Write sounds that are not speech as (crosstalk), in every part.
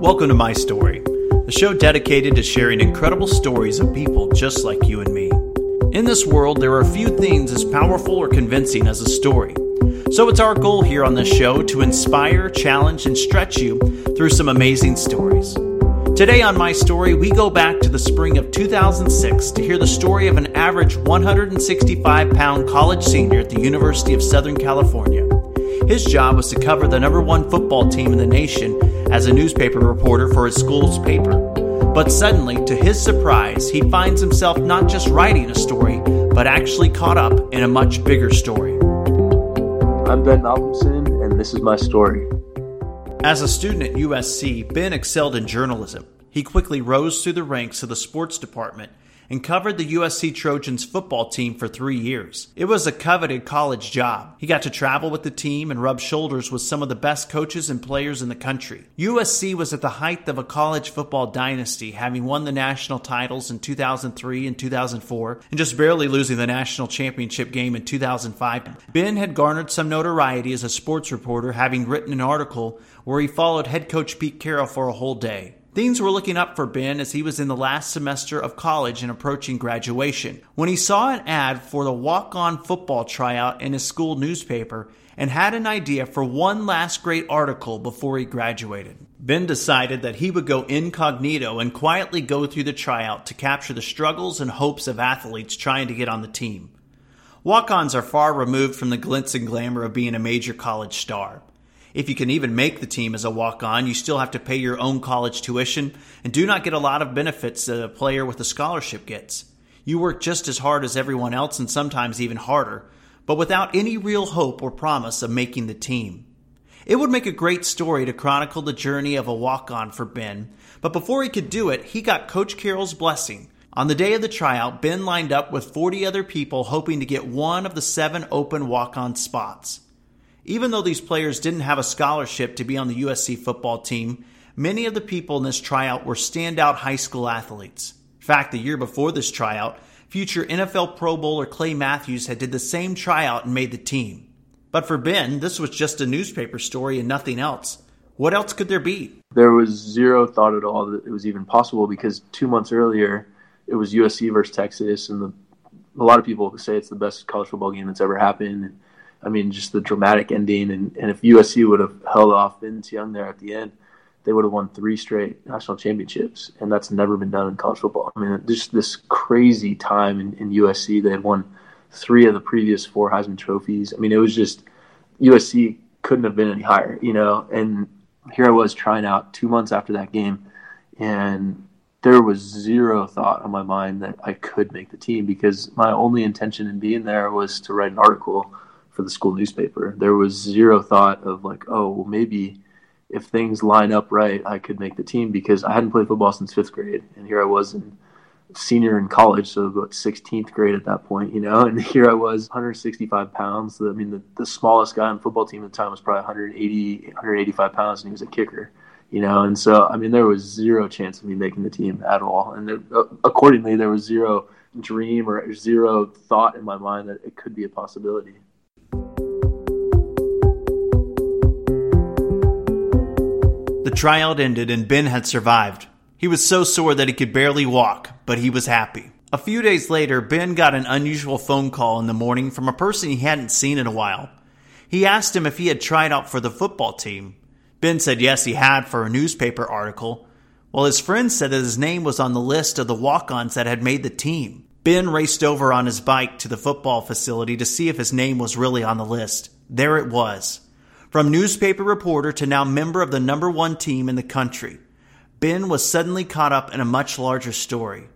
Welcome to My Story, a show dedicated to sharing incredible stories of people just like you and me. In this world, there are few things as powerful or convincing as a story. So it's our goal here on this show to inspire, challenge, and stretch you through some amazing stories. Today on My Story, we go back to the spring of 2006 to hear the story of an average 165 pound college senior at the University of Southern California. His job was to cover the number one football team in the nation as a newspaper reporter for his school's paper. But suddenly, to his surprise, he finds himself not just writing a story, but actually caught up in a much bigger story. I'm Ben Malcolmson, and this is my story. As a student at USC, Ben excelled in journalism. He quickly rose through the ranks of the sports department and covered the USC Trojans football team for three years. It was a coveted college job. He got to travel with the team and rub shoulders with some of the best coaches and players in the country. USC was at the height of a college football dynasty, having won the national titles in 2003 and 2004, and just barely losing the national championship game in 2005. Ben had garnered some notoriety as a sports reporter, having written an article where he followed head coach Pete Carroll for a whole day. Things were looking up for Ben as he was in the last semester of college and approaching graduation when he saw an ad for the walk on football tryout in his school newspaper and had an idea for one last great article before he graduated. Ben decided that he would go incognito and quietly go through the tryout to capture the struggles and hopes of athletes trying to get on the team. Walk ons are far removed from the glitz and glamour of being a major college star. If you can even make the team as a walk on, you still have to pay your own college tuition and do not get a lot of benefits that a player with a scholarship gets. You work just as hard as everyone else and sometimes even harder, but without any real hope or promise of making the team. It would make a great story to chronicle the journey of a walk on for Ben, but before he could do it, he got Coach Carroll's blessing. On the day of the tryout, Ben lined up with 40 other people hoping to get one of the seven open walk on spots. Even though these players didn't have a scholarship to be on the USC football team, many of the people in this tryout were standout high school athletes. In fact, the year before this tryout, future NFL Pro Bowler Clay Matthews had did the same tryout and made the team. But for Ben, this was just a newspaper story and nothing else. What else could there be? There was zero thought at all that it was even possible because two months earlier, it was USC versus Texas, and the, a lot of people say it's the best college football game that's ever happened. I mean, just the dramatic ending. And, and if USC would have held off Vince Young there at the end, they would have won three straight national championships. And that's never been done in college football. I mean, just this crazy time in, in USC. They had won three of the previous four Heisman trophies. I mean, it was just USC couldn't have been any higher, you know. And here I was trying out two months after that game, and there was zero thought on my mind that I could make the team because my only intention in being there was to write an article for the school newspaper. There was zero thought of like, oh, well, maybe if things line up right, I could make the team because I hadn't played football since fifth grade, and here I was in senior in college, so about 16th grade at that point, you know, (laughs) and here I was 165 pounds. I mean, the, the smallest guy on the football team at the time was probably 180, 185 pounds, and he was a kicker, you know, and so, I mean, there was zero chance of me making the team at all. And there, uh, accordingly, there was zero dream or zero thought in my mind that it could be a possibility. Tryout ended and Ben had survived. He was so sore that he could barely walk, but he was happy. A few days later, Ben got an unusual phone call in the morning from a person he hadn't seen in a while. He asked him if he had tried out for the football team. Ben said yes, he had for a newspaper article, while his friend said that his name was on the list of the walk ons that had made the team. Ben raced over on his bike to the football facility to see if his name was really on the list. There it was. From newspaper reporter to now member of the number one team in the country, Ben was suddenly caught up in a much larger story.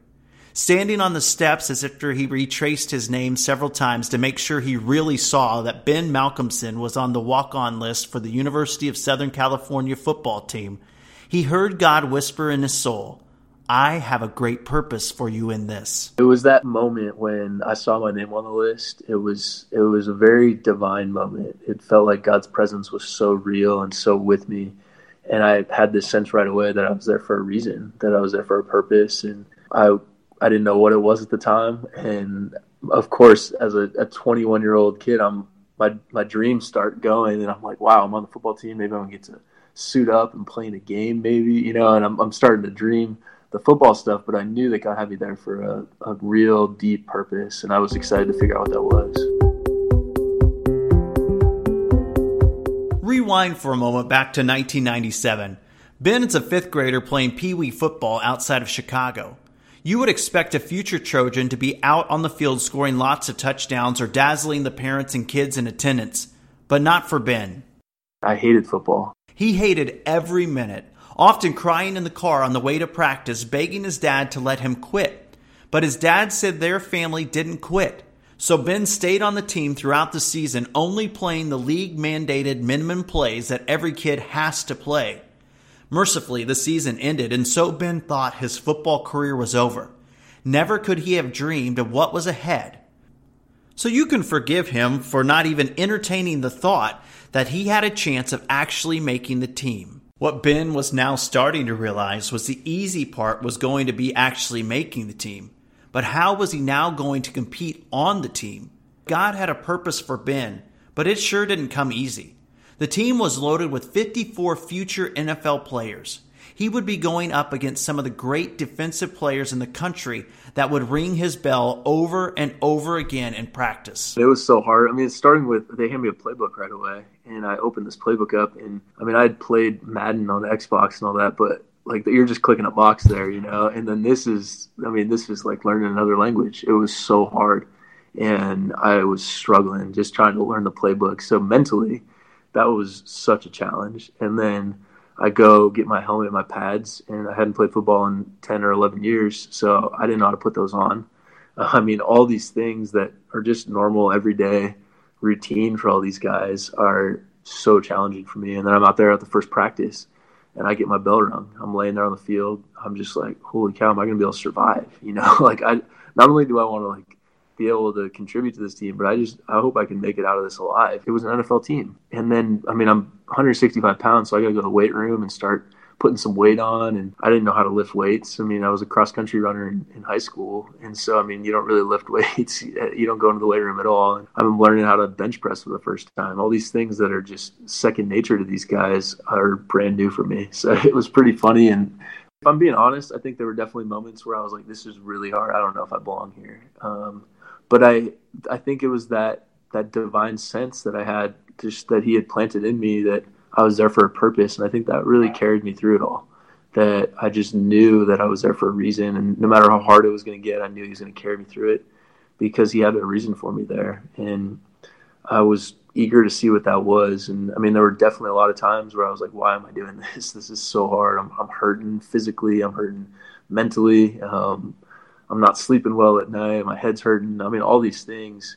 Standing on the steps as after he retraced his name several times to make sure he really saw that Ben Malcolmson was on the walk on list for the University of Southern California football team, he heard God whisper in his soul, I have a great purpose for you in this. It was that moment when I saw my name on the list. It was it was a very divine moment. It felt like God's presence was so real and so with me. And I had this sense right away that I was there for a reason, that I was there for a purpose and I I didn't know what it was at the time. And of course, as a, a 21 year old kid, I'm my my dreams start going, and I'm like, wow, I'm on the football team. Maybe I'm gonna get to suit up and play in a game, maybe, you know, and I'm, I'm starting to dream the football stuff, but I knew that God had me there for a, a real deep purpose, and I was excited to figure out what that was. Rewind for a moment back to 1997. Ben is a fifth grader playing Pee Wee football outside of Chicago. You would expect a future Trojan to be out on the field scoring lots of touchdowns or dazzling the parents and kids in attendance, but not for Ben. I hated football. He hated every minute, often crying in the car on the way to practice, begging his dad to let him quit. But his dad said their family didn't quit. So Ben stayed on the team throughout the season, only playing the league mandated minimum plays that every kid has to play. Mercifully, the season ended, and so Ben thought his football career was over. Never could he have dreamed of what was ahead. So you can forgive him for not even entertaining the thought that he had a chance of actually making the team. What Ben was now starting to realize was the easy part was going to be actually making the team. But how was he now going to compete on the team? God had a purpose for Ben, but it sure didn't come easy. The team was loaded with 54 future NFL players he would be going up against some of the great defensive players in the country that would ring his bell over and over again in practice. It was so hard. I mean, starting with they handed me a playbook right away, and I opened this playbook up, and I mean, I had played Madden on the Xbox and all that, but like you're just clicking a box there, you know. And then this is, I mean, this is like learning another language. It was so hard, and I was struggling just trying to learn the playbook. So mentally, that was such a challenge. And then I go get my helmet and my pads, and I hadn't played football in 10 or 11 years, so I didn't know how to put those on. (laughs) I mean, all these things that are just normal, everyday routine for all these guys are so challenging for me. And then I'm out there at the first practice, and I get my bell rung. I'm laying there on the field. I'm just like, holy cow, am I going to be able to survive? (laughs) You know, like I not only do I want to like be able to contribute to this team, but I just I hope I can make it out of this alive. It was an NFL team, and then I mean I'm 165 pounds, so I got to go to the weight room and start putting some weight on. And I didn't know how to lift weights. I mean I was a cross country runner in, in high school, and so I mean you don't really lift (laughs) weights. You don't go into the weight room at all. And I'm learning how to bench press for the first time. All these things that are just second nature to these guys are brand new for me. (laughs) So it was pretty funny and if I'm being honest, I think there were definitely moments where I was like, "This is really hard. I don't know if I belong here." Um, but I I think it was that that divine sense that I had just that he had planted in me that I was there for a purpose. And I think that really carried me through it all that I just knew that I was there for a reason. And no matter how hard it was going to get I knew he was going to carry me through it because he had a reason for me there. And I was eager to see what that was. And I mean there were definitely a lot of times where I was like why am I doing (laughs) this? This is so hard. I'm, I'm hurting physically. I'm hurting mentally. Um, I'm not sleeping well at night. My head's hurting. I mean, all these things.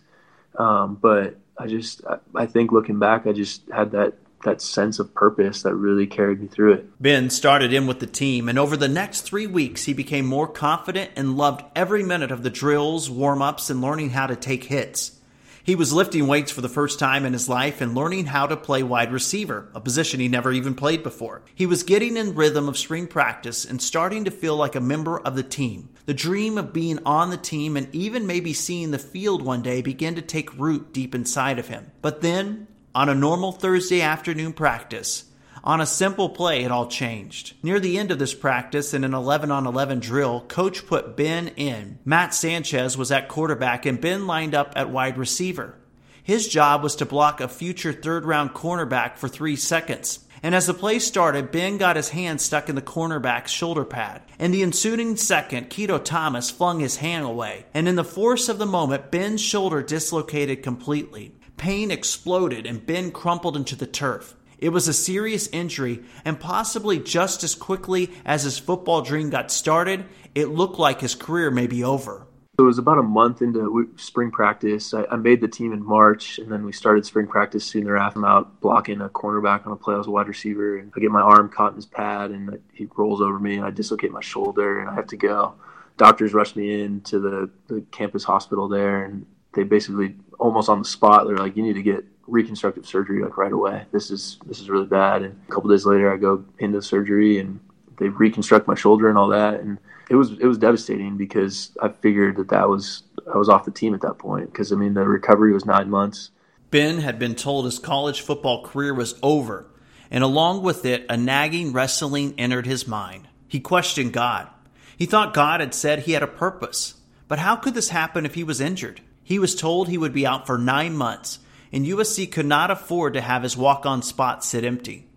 Um, but I just, I, I think looking back, I just had that that sense of purpose that really carried me through it. Ben started in with the team, and over the next three weeks, he became more confident and loved every minute of the drills, warm ups, and learning how to take hits. He was lifting weights for the first time in his life and learning how to play wide receiver, a position he never even played before. He was getting in rhythm of spring practice and starting to feel like a member of the team. The dream of being on the team and even maybe seeing the field one day began to take root deep inside of him. But then, on a normal Thursday afternoon practice, on a simple play, it all changed. Near the end of this practice, in an 11 on 11 drill, coach put Ben in. Mark Sanchez was at quarterback, and Ben lined up at wide receiver. His job was to block a future third round cornerback for three seconds. And as the play started, Ben got his hand stuck in the cornerback's shoulder pad. In the ensuing second, Kevin Thomas flung his hand away. And in the force of the moment, Ben's shoulder dislocated completely. Pain exploded and Ben crumpled into the turf. It was a serious injury, and possibly just as quickly as his football dream got started, it looked like his career may be over. It was about a month into spring practice. I, I made the team in March, and then we started spring practice soon thereafter. I'm out blocking a cornerback on a play. I was a wide receiver, and I get my arm caught in his pad, and he rolls over me, and I dislocate my shoulder, and I have to go. Doctors rush me in to the, the campus hospital there, and they basically almost on the spot. They're like, "You need to get reconstructive surgery like right away. This is this is really bad." And a couple days later, I go into surgery, and they reconstruct my shoulder and all that, and it was it was devastating because I figured that that was I was off the team at that point because I mean the recovery was nine months. Ben had been told his college football career was over, and along with it, a nagging wrestling entered his mind. He questioned God. He thought God had said he had a purpose. But how could this happen if he was injured? He was told he would be out for nine months, and USC could not afford to have his walk on spot sit empty.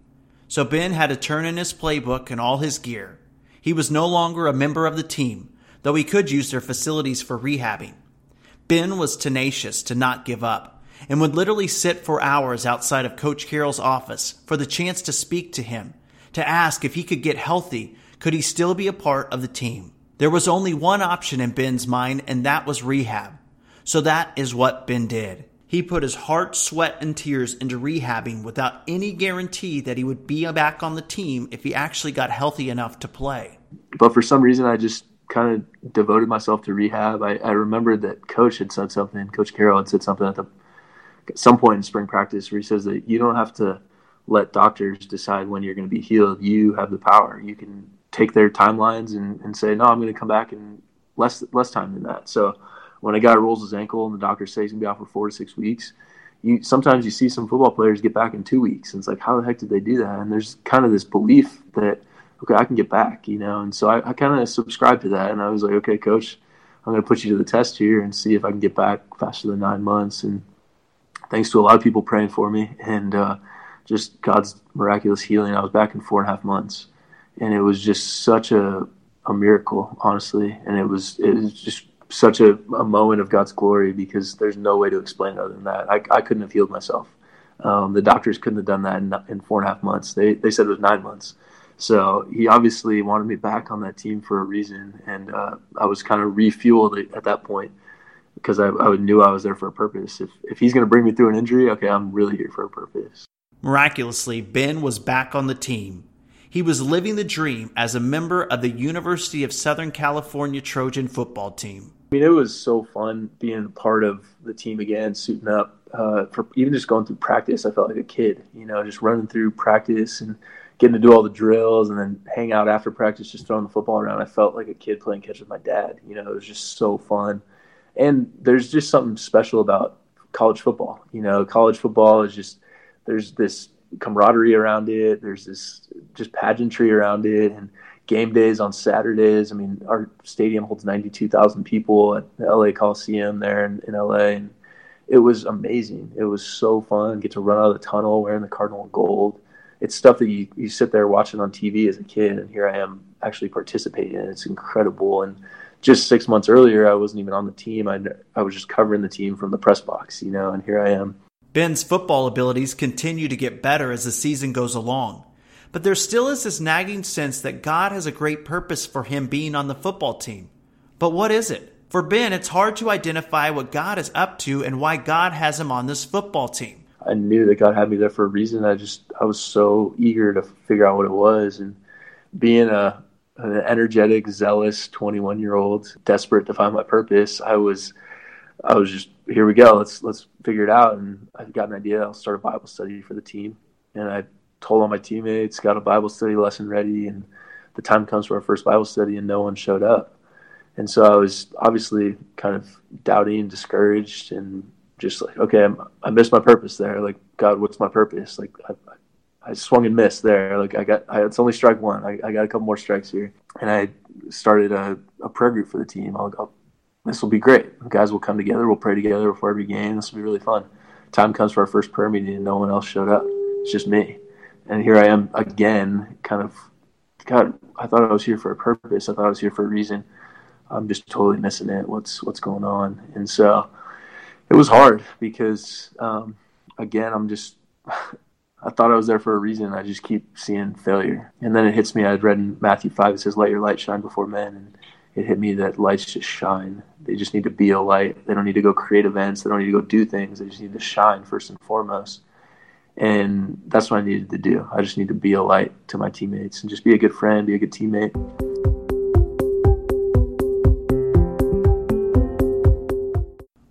So Ben had to turn in his playbook and all his gear. He was no longer a member of the team, though he could use their facilities for rehabbing. Ben was tenacious to not give up and would literally sit for hours outside of Coach Carroll's office for the chance to speak to him, to ask if he could get healthy, could he still be a part of the team? There was only one option in Ben's mind, and that was rehab. So that is what Ben did. He put his heart, sweat, and tears into rehabbing without any guarantee that he would be back on the team if he actually got healthy enough to play. But for some reason, I just kind of devoted myself to rehab. I, I remembered that Coach had said something. Coach Carroll had said something at the some point in spring practice where he says that you don't have to let doctors decide when you're going to be healed. You have the power. You can take their timelines and, and say, no, I'm going to come back in less less time than that. So when a guy rolls his ankle and the doctor says he's gonna be out for four to six weeks, you sometimes you see some football players get back in two weeks, and it's like, how the heck did they do that? And there's kind of this belief that okay, I can get back, you know. And so I, I kind of subscribed to that, and I was like, okay, coach, I'm gonna put you to the test here and see if I can get back faster than nine months. And thanks to a lot of people praying for me and uh, just God's miraculous healing, I was back in four and a half months, and it was just such a a miracle, honestly. And it was it was just such a, a, moment of God's glory because there's no way to explain it other than that. I, I couldn't have healed myself. Um, the doctors couldn't have done that in, in, four and a half months. They, they said it was nine months. So he obviously wanted me back on that team for a reason. And uh, I was kind of refueled at that point because I, I knew I was there for a purpose. If, if he's going to bring me through an injury, okay, I'm really here for a purpose. Miraculously, Ben was back on the team. He was living the dream as a member of the University of Southern California Trojan football team. I mean, it was so fun being a part of the team again, suiting up. Uh, for even just going through practice, I felt like a kid. You know, just running through practice and getting to do all the drills, and then hang out after practice, just throwing the football around. I felt like a kid playing catch with my dad. You know, it was just so fun. And there's just something special about college football. You know, college football is just there's this camaraderie around it. There's this just pageantry around it, and game days on Saturdays. I mean, our stadium holds 92,000 people at the LA Coliseum there in, in, LA. And it was amazing. It was so fun. Get to run out of the tunnel wearing the Cardinal gold. It's stuff that you, you sit there watching on TV as a kid, and here I am actually participating. It's incredible. And just six months earlier, I wasn't even on the team. I, I was just covering the team from the press box, you know, and here I am. Ben's football abilities continue to get better as the season goes along. But there still is this nagging sense that God has a great purpose for him being on the football team. But what is it? For Ben, it's hard to identify what God is up to and why God has him on this football team. I knew that God had me there for a reason. I just I was so eager to figure out what it was, and being a an energetic, zealous 21 year old, desperate to find my purpose, I was I was just here we go. Let's let's figure it out. And I got an idea. I'll start a Bible study for the team, and I told all my teammates, got a Bible study lesson ready, and the time comes for our first Bible study, and no one showed up. And so I was obviously kind of doubting, and discouraged, and just like, okay, I'm, i missed my purpose there. Like, God, what's my purpose? Like, I, I swung and missed there. Like, I got, I, it's only strike one. I, I, got a couple more strikes here, and I started a, a prayer group for the team. I'll, this will be great. The guys will come together. We'll pray together before every game. This will be really fun. Time comes for our first prayer meeting, and no one else showed up. It's just me and here I am again, kind of, God, I thought I was here for a purpose. I thought I was here for a reason. I'm just totally missing it. What's what's going on? And so it was hard because um, again, I'm just. (laughs) I thought I was there for a reason. I just keep seeing failure, and then it hits me. I'd read in Matthew five. It says, "Let your light shine before men," and it hit me that lights just shine. They just need to be a light. They don't need to go create events. They don't need to go do things. They just need to shine first and foremost. And that's what I needed to do. I just need to be a light to my teammates and just be a good friend, be a good teammate.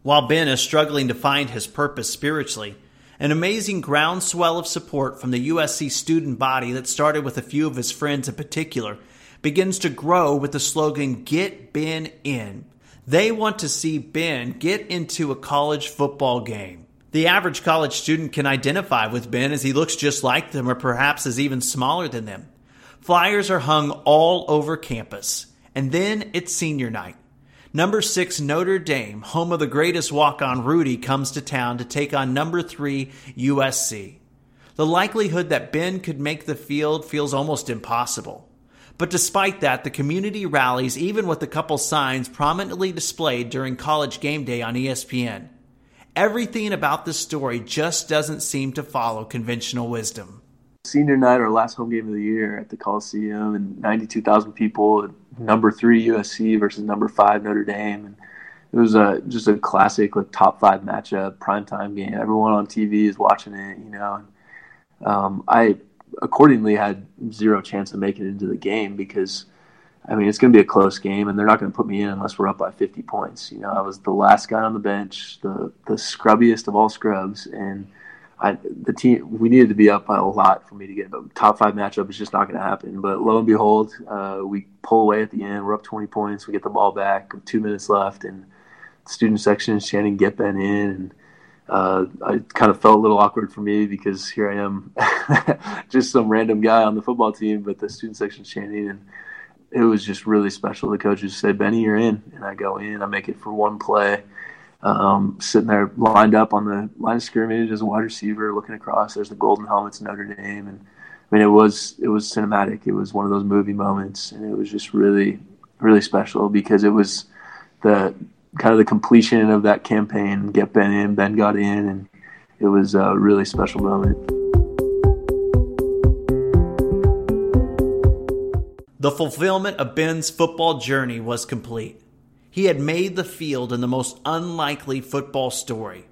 While Ben is struggling to find his purpose spiritually, an amazing groundswell of support from the USC student body that started with a few of his friends in particular begins to grow with the slogan Get Ben In. They want to see Ben get into a college football game. The average college student can identify with Ben as he looks just like them or perhaps is even smaller than them. Flyers are hung all over campus. And then it's senior night. Number six Notre Dame, home of the greatest walk on Rudy, comes to town to take on number three USC. The likelihood that Ben could make the field feels almost impossible. But despite that, the community rallies even with a couple signs prominently displayed during college game day on ESPN. Everything about this story just doesn't seem to follow conventional wisdom. Senior night, our last home game of the year at the Coliseum, and 92,000 people, number three USC versus number five Notre Dame. And it was a, just a classic, like top five matchup, primetime game. Everyone on TV is watching it, you know. And, um, I accordingly had zero chance of making it into the game because I mean it's going to be a close game and they're not going to put me in unless we're up by 50 points. You know, I was the last guy on the bench, the the scrubbiest of all scrubs, and I the team we needed to be up by a lot for me to get a top five matchup. It's just not going to happen. But lo and behold, uh, we pull away at the end. We're up 20 points. We get the ball back. Two minutes left, and the student section is chanting "Get Ben in." and uh, I kind of felt a little awkward for me because here I am, (laughs) just some random guy on the football team, but the student section chanting, and it was just really special. The coaches said, "Benny, you're in," and I go in. I make it for one play. Um, sitting there lined up on the line of scrimmage as a wide receiver, looking across. There's the golden helmets, Notre Dame, and I mean, it was it was cinematic. It was one of those movie moments, and it was just really, really special because it was the kind of the completion of that campaign. Get Ben in, Ben got in, and it was a really special moment. The fulfillment of Ben's football journey was complete. He had made the field in the most unlikely football story.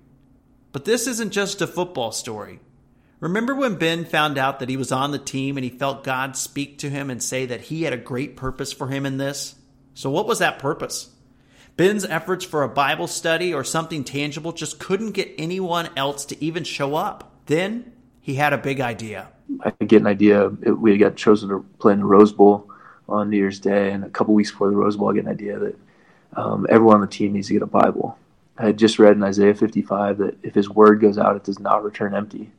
But this isn't just a football story. Remember when Ben found out that he was on the team and he felt God speak to him and say that he had a great purpose for him in this? So, what was that purpose? Ben's efforts for a Bible study or something tangible just couldn't get anyone else to even show up. Then he had a big idea. I get an idea. We got chosen to play in the Rose Bowl on New Year's Day, and a couple weeks before the Rose Bowl, I get an idea that um, everyone on the team needs to get a Bible. I had just read in Isaiah 55 that if His word goes out, it does not return empty,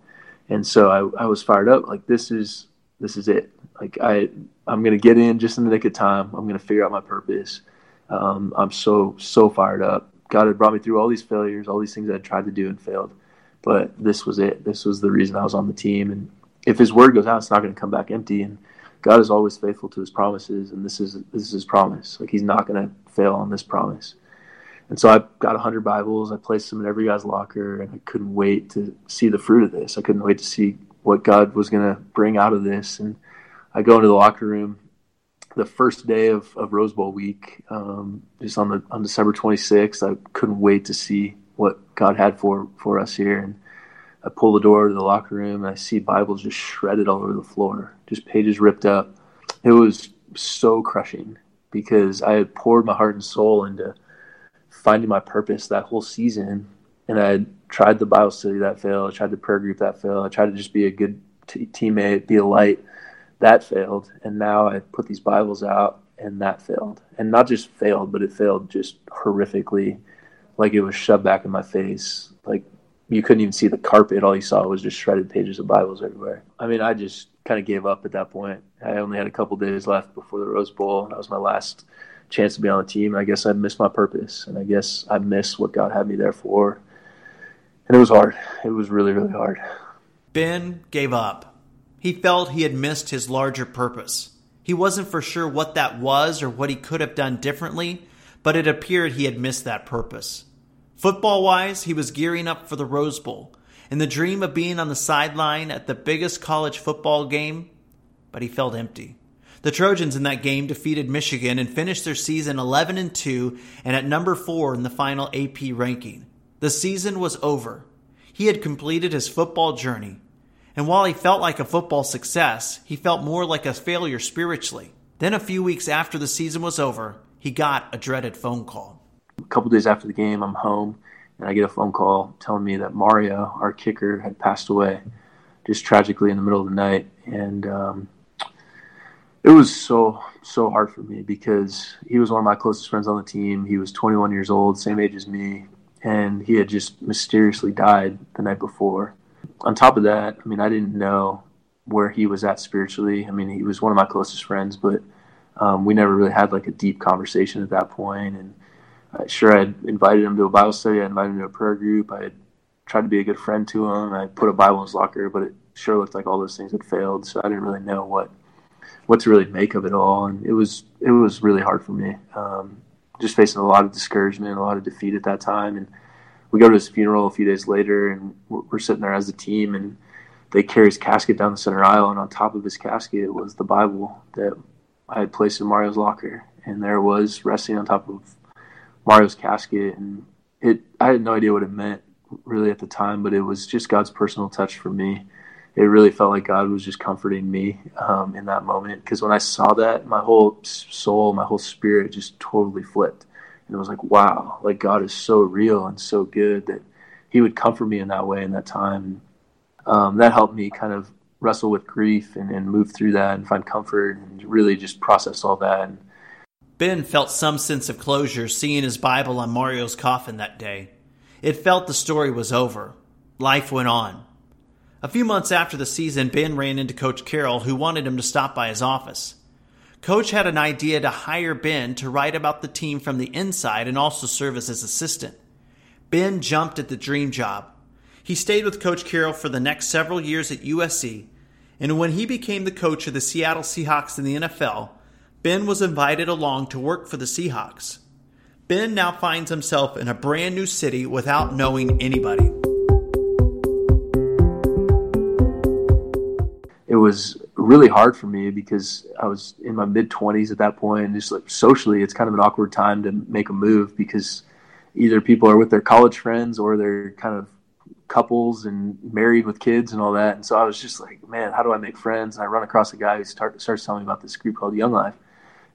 and so I, I was fired up. Like this is this is it. Like I I'm gonna get in just in the nick of time. I'm gonna figure out my purpose um, I'm so so fired up. God had brought me through all these failures, all these things I tried to do and failed, but this was it. This was the reason I was on the team. And if His word goes out, it's not going to come back empty. And God is always faithful to His promises, and this is this is His promise. Like He's not going to fail on this promise. And so I got 100 Bibles. I placed them in every guy's locker, and I couldn't wait to see the fruit of this. I couldn't wait to see what God was going to bring out of this. And I go into the locker room the first day of, of Rose Bowl week, um, just on the on December 26th, I couldn't wait to see what God had for for us here. And I pull the door to the locker room and I see Bibles just shredded all over the floor, just pages ripped up. It was so crushing because I had poured my heart and soul into finding my purpose that whole season, and I had tried the Bible study that failed, I tried the prayer group that failed, I tried to just be a good t- teammate, be a light. That failed, and now I put these Bibles out, and that failed, and not just failed, but it failed just horrifically, like it was shoved back in my face, like you couldn't even see the carpet. All you saw was just shredded pages of Bibles everywhere. I mean, I just kind of gave up at that point. I only had a couple days left before the Rose Bowl. That was my last chance to be on the team. I guess I missed my purpose, and I guess I missed what God had me there for. And it was hard. It was really, really hard. Ben gave up. He felt he had missed his larger purpose. He wasn't for sure what that was or what he could have done differently, but it appeared he had missed that purpose. Football wise, he was gearing up for the Rose Bowl and the dream of being on the sideline at the biggest college football game, but he felt empty. The Trojans in that game defeated Michigan and finished their season 11 and 2 and at number 4 in the final AP ranking. The season was over. He had completed his football journey. And while he felt like a football success, he felt more like a failure spiritually. Then, a few weeks after the season was over, he got a dreaded phone call. A couple days after the game, I'm home and I get a phone call telling me that Mario, our kicker, had passed away just tragically in the middle of the night. And um, it was so, so hard for me because he was one of my closest friends on the team. He was 21 years old, same age as me. and he had just mysteriously died the night before. On top of that, I mean, I didn't know where he was at spiritually. I mean, he was one of my closest friends, but um, we never really had like a deep conversation at that point. And sure, I had invited him to a Bible study, I invited him to a prayer group, I had tried to be a good friend to him. I put a Bible in his locker, but it sure looked like all those things had failed. So I didn't really know what what to really make of it all, and it was it was really hard for me. Um, just facing a lot of discouragement, a lot of defeat at that time, and we go to his funeral a few days later, and we're, we're sitting there as a team, and they carry his casket down the center aisle, and on top of his casket was the Bible that I had placed in Mario's locker, and there was resting on top of Mario's casket, and it I had no idea what it meant really at the time, but it was just God's personal touch for me it really felt like God was just comforting me um, in that moment. Because when I saw that, my whole soul, my whole spirit just totally flipped. And it was like, wow, like God is so real and so good that He would comfort me in that way in that time. Um, that helped me kind of wrestle with grief and, and move through that and find comfort and really just process all that. And, ben felt some sense of closure seeing his Bible on Mario's coffin that day. It felt the story was over. Life went on. A few months after the season, Ben ran into Coach Carroll, who wanted him to stop by his office. Coach had an idea to hire Ben to write about the team from the inside and also serve as his assistant. Ben jumped at the dream job. He stayed with Coach Carroll for the next several years at USC, and when he became the coach of the Seattle Seahawks in the NFL, Ben was invited along to work for the Seahawks. Ben now finds himself in a brand new city without knowing anybody. it was really hard for me because I was in my mid 20s at that point, and just like socially, it's kind of an awkward time to make a move because either people are with their college friends or they're kind of couples and married with kids and all that. And so I was just like, man, how do I make friends? And I run across a guy who start, starts telling me about this group called Young Life.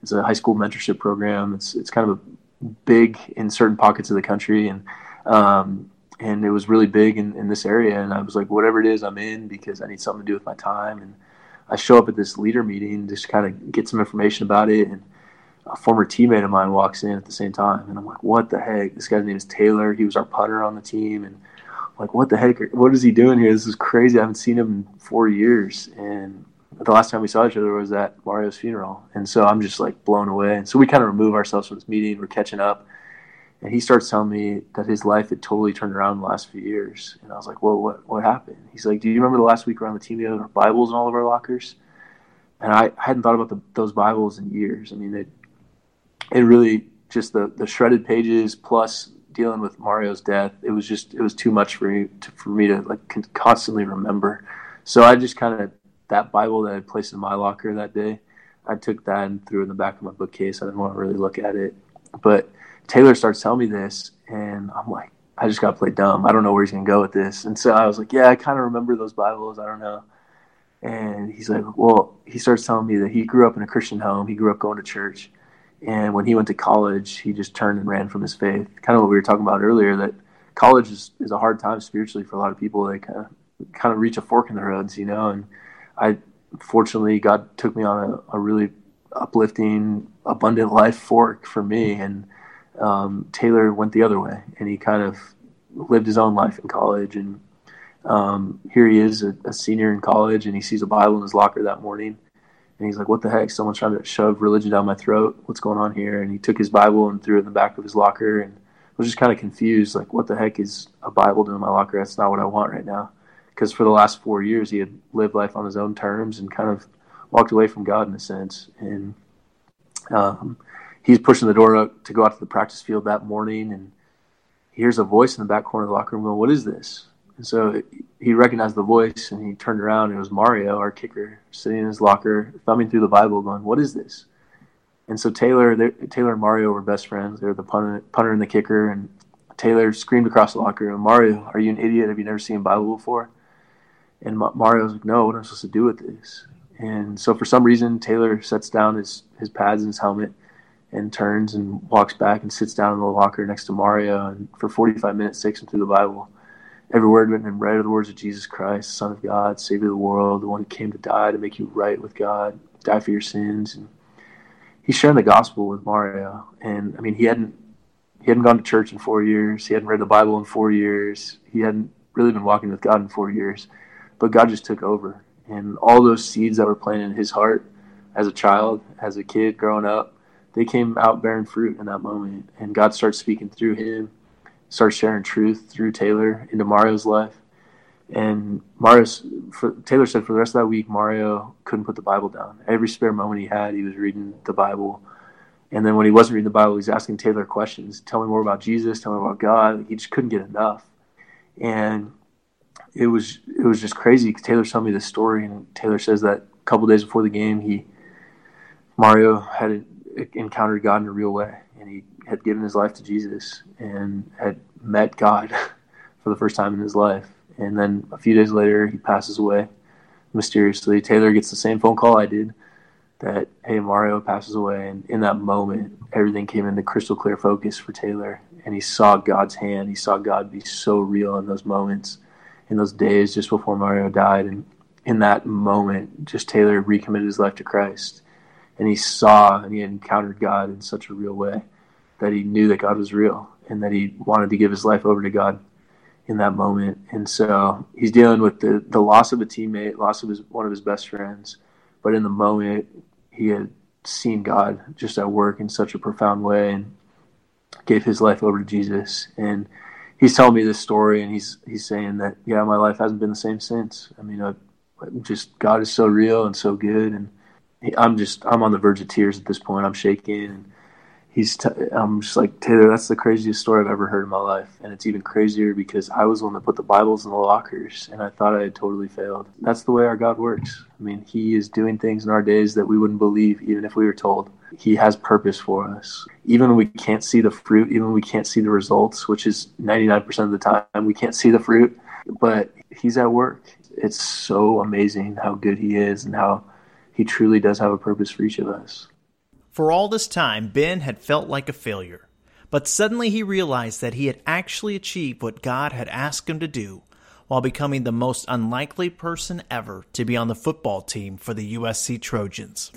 It's a high school mentorship program. It's it's kind of a big in certain pockets of the country, and um, and it was really big in, in this area. And I was like, whatever it is, I'm in because I need something to do with my time. And I show up at this leader meeting, just to kind of get some information about it. And a former teammate of mine walks in at the same time. And I'm like, what the heck? This guy's name is Taylor. He was our punter on the team. And like, what the heck? What is he doing here? This is crazy. I haven't seen him in four years. And the last time we saw each other was at Mario's funeral. And so I'm just like blown away. And so we kind of remove ourselves from this meeting. We're catching up and he starts telling me that his life had totally turned around in the last few years. And I was like, well, what, what happened? He's like, do you remember the last week around the team, we had our Bibles in all of our lockers? And I, hadn't thought about the, those Bibles in years. I mean, it, it really just the, the shredded pages plus dealing with Mario's death, it was just, it was too much for me to, for me to like constantly remember. So I just kind of, that Bible that I placed in my locker that day, I took that and threw it in the back of my bookcase. I didn't want to really look at it, but Taylor starts telling me this, and I'm like, I just got to play dumb. I don't know where he's going to go with this. And so I was like, yeah, I kind of remember those Bibles. I don't know. And he's like, well, he starts telling me that he grew up in a Christian home. He grew up going to church. And when he went to college, he just turned and ran from his faith. Kind of what we were talking about earlier, that college is, is a hard time spiritually for a lot of people. They kind of, kind of reach a fork in the roads, you know. And I, fortunately, God took me on a, a really uplifting, abundant life fork for me. And um, Taylor went the other way, and he kind of lived his own life in college. And um, here he is, a, a, senior in college, and he sees a Bible in his locker that morning, and he's like, "What the heck? Someone's trying to shove religion down my throat. What's going on here?" And he took his Bible and threw it in the back of his locker, and was just kind of confused, like, "What the heck is a Bible doing in my locker? That's not what I want right now." Because for the last four years, he had lived life on his own terms and kind of walked away from God in a sense, and um, he's pushing the door to go out to the practice field that morning, and he hears a voice in the back corner of the locker room going, "What is this?" And so he recognized the voice, and he turned around, and it was Mario, our kicker, sitting in his locker, thumbing through the Bible, going, "What is this?" And so Taylor, Taylor and Mario were best friends. They were the punter, punter and the kicker, and Taylor screamed across the locker room, "Mario, are you an idiot? Have you never seen a Bible before?" And Mario was like, "No, what am I supposed to do with this?" And so for some reason, Taylor sets down his his pads and his helmet and turns and walks back and sits down in the locker next to Mario and for 45 minutes takes him through the Bible. Every word written in red are the words of Jesus Christ, Son of God, Savior of the world, the one who came to die to make you right with God, die for your sins. And he's sharing the gospel with Mario. And I mean, he hadn't he hadn't gone to church in four years. He hadn't read the Bible in four years. He hadn't really been walking with God in four years. But God just took over. And all those seeds that were planted in his heart as a child, as a kid growing up, they came out bearing fruit in that moment. And God started speaking through him, started sharing truth through Taylor into Mario's life. And Mario, for, Taylor said for the rest of that week, Mario couldn't put the Bible down. Every spare moment he had, he was reading the Bible. And then when he wasn't reading the Bible, he was asking Taylor questions. Tell me more about Jesus. Tell me about God. He just couldn't get enough. And it was it was just crazy. Taylor told me this story, and Taylor says that a couple days before the game, he Mario had encountered God in a real way, and he had given his life to Jesus and had met God (laughs) for the first time in his life. And then a few days later, he passes away mysteriously. Taylor gets the same phone call I did that, hey, Mario passes away. And in that moment, everything came into crystal clear focus for Taylor. And he saw God's hand. He saw God be so real in those moments, in those days just before Mario died. And in that moment, just Taylor recommitted his life to Christ. And he saw and he encountered God in such a real way that he knew that God was real and that he wanted to give his life over to God in that moment. And so he's dealing with the, the loss of a teammate, loss of his one of his best friends. But in the moment, he had seen God just at work in such a profound way and gave his life over to Jesus. And he's telling me this story, and he's he's saying that yeah, my life hasn't been the same since. I mean, I, just God is so real and so good, and he, I'm just I'm on the verge of tears at this point. I'm shaking. And, he's t- I'm just like Taylor. That's the craziest story I've ever heard in my life, and it's even crazier because I was the one that put the Bibles in the lockers, and I thought I had totally failed. That's the way our God works. I mean, He is doing things in our days that we wouldn't believe, even if we were told. He has purpose for us, even when we can't see the fruit, even when we can't see the results, which is 99% of the time we can't see the fruit, but He's at work. It's so amazing how good He is and how He truly does have a purpose for each of us. For all this time, Ben had felt like a failure. But suddenly he realized that he had actually achieved what God had asked him to do while becoming the most unlikely person ever to be on the football team for the USC Trojans.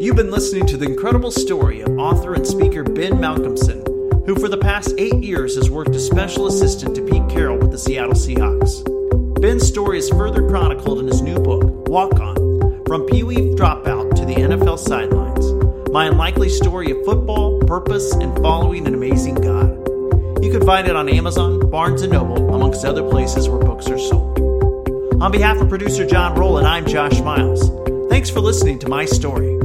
You've been listening to the incredible story of author and speaker Ben Malcolmson, who for the past eight years has worked as special assistant to Pete Carroll with the Seattle Seahawks. Ben's story is further chronicled in his new book, Walk On From Pee Wee Dropout to the NFL Sidelines My Unlikely Story of Football, Purpose, and Following an Amazing God. You can find it on Amazon, Barnes & Noble, amongst other places where books are sold. On behalf of producer John Rowland, I'm Josh Miles. Thanks for listening to my story.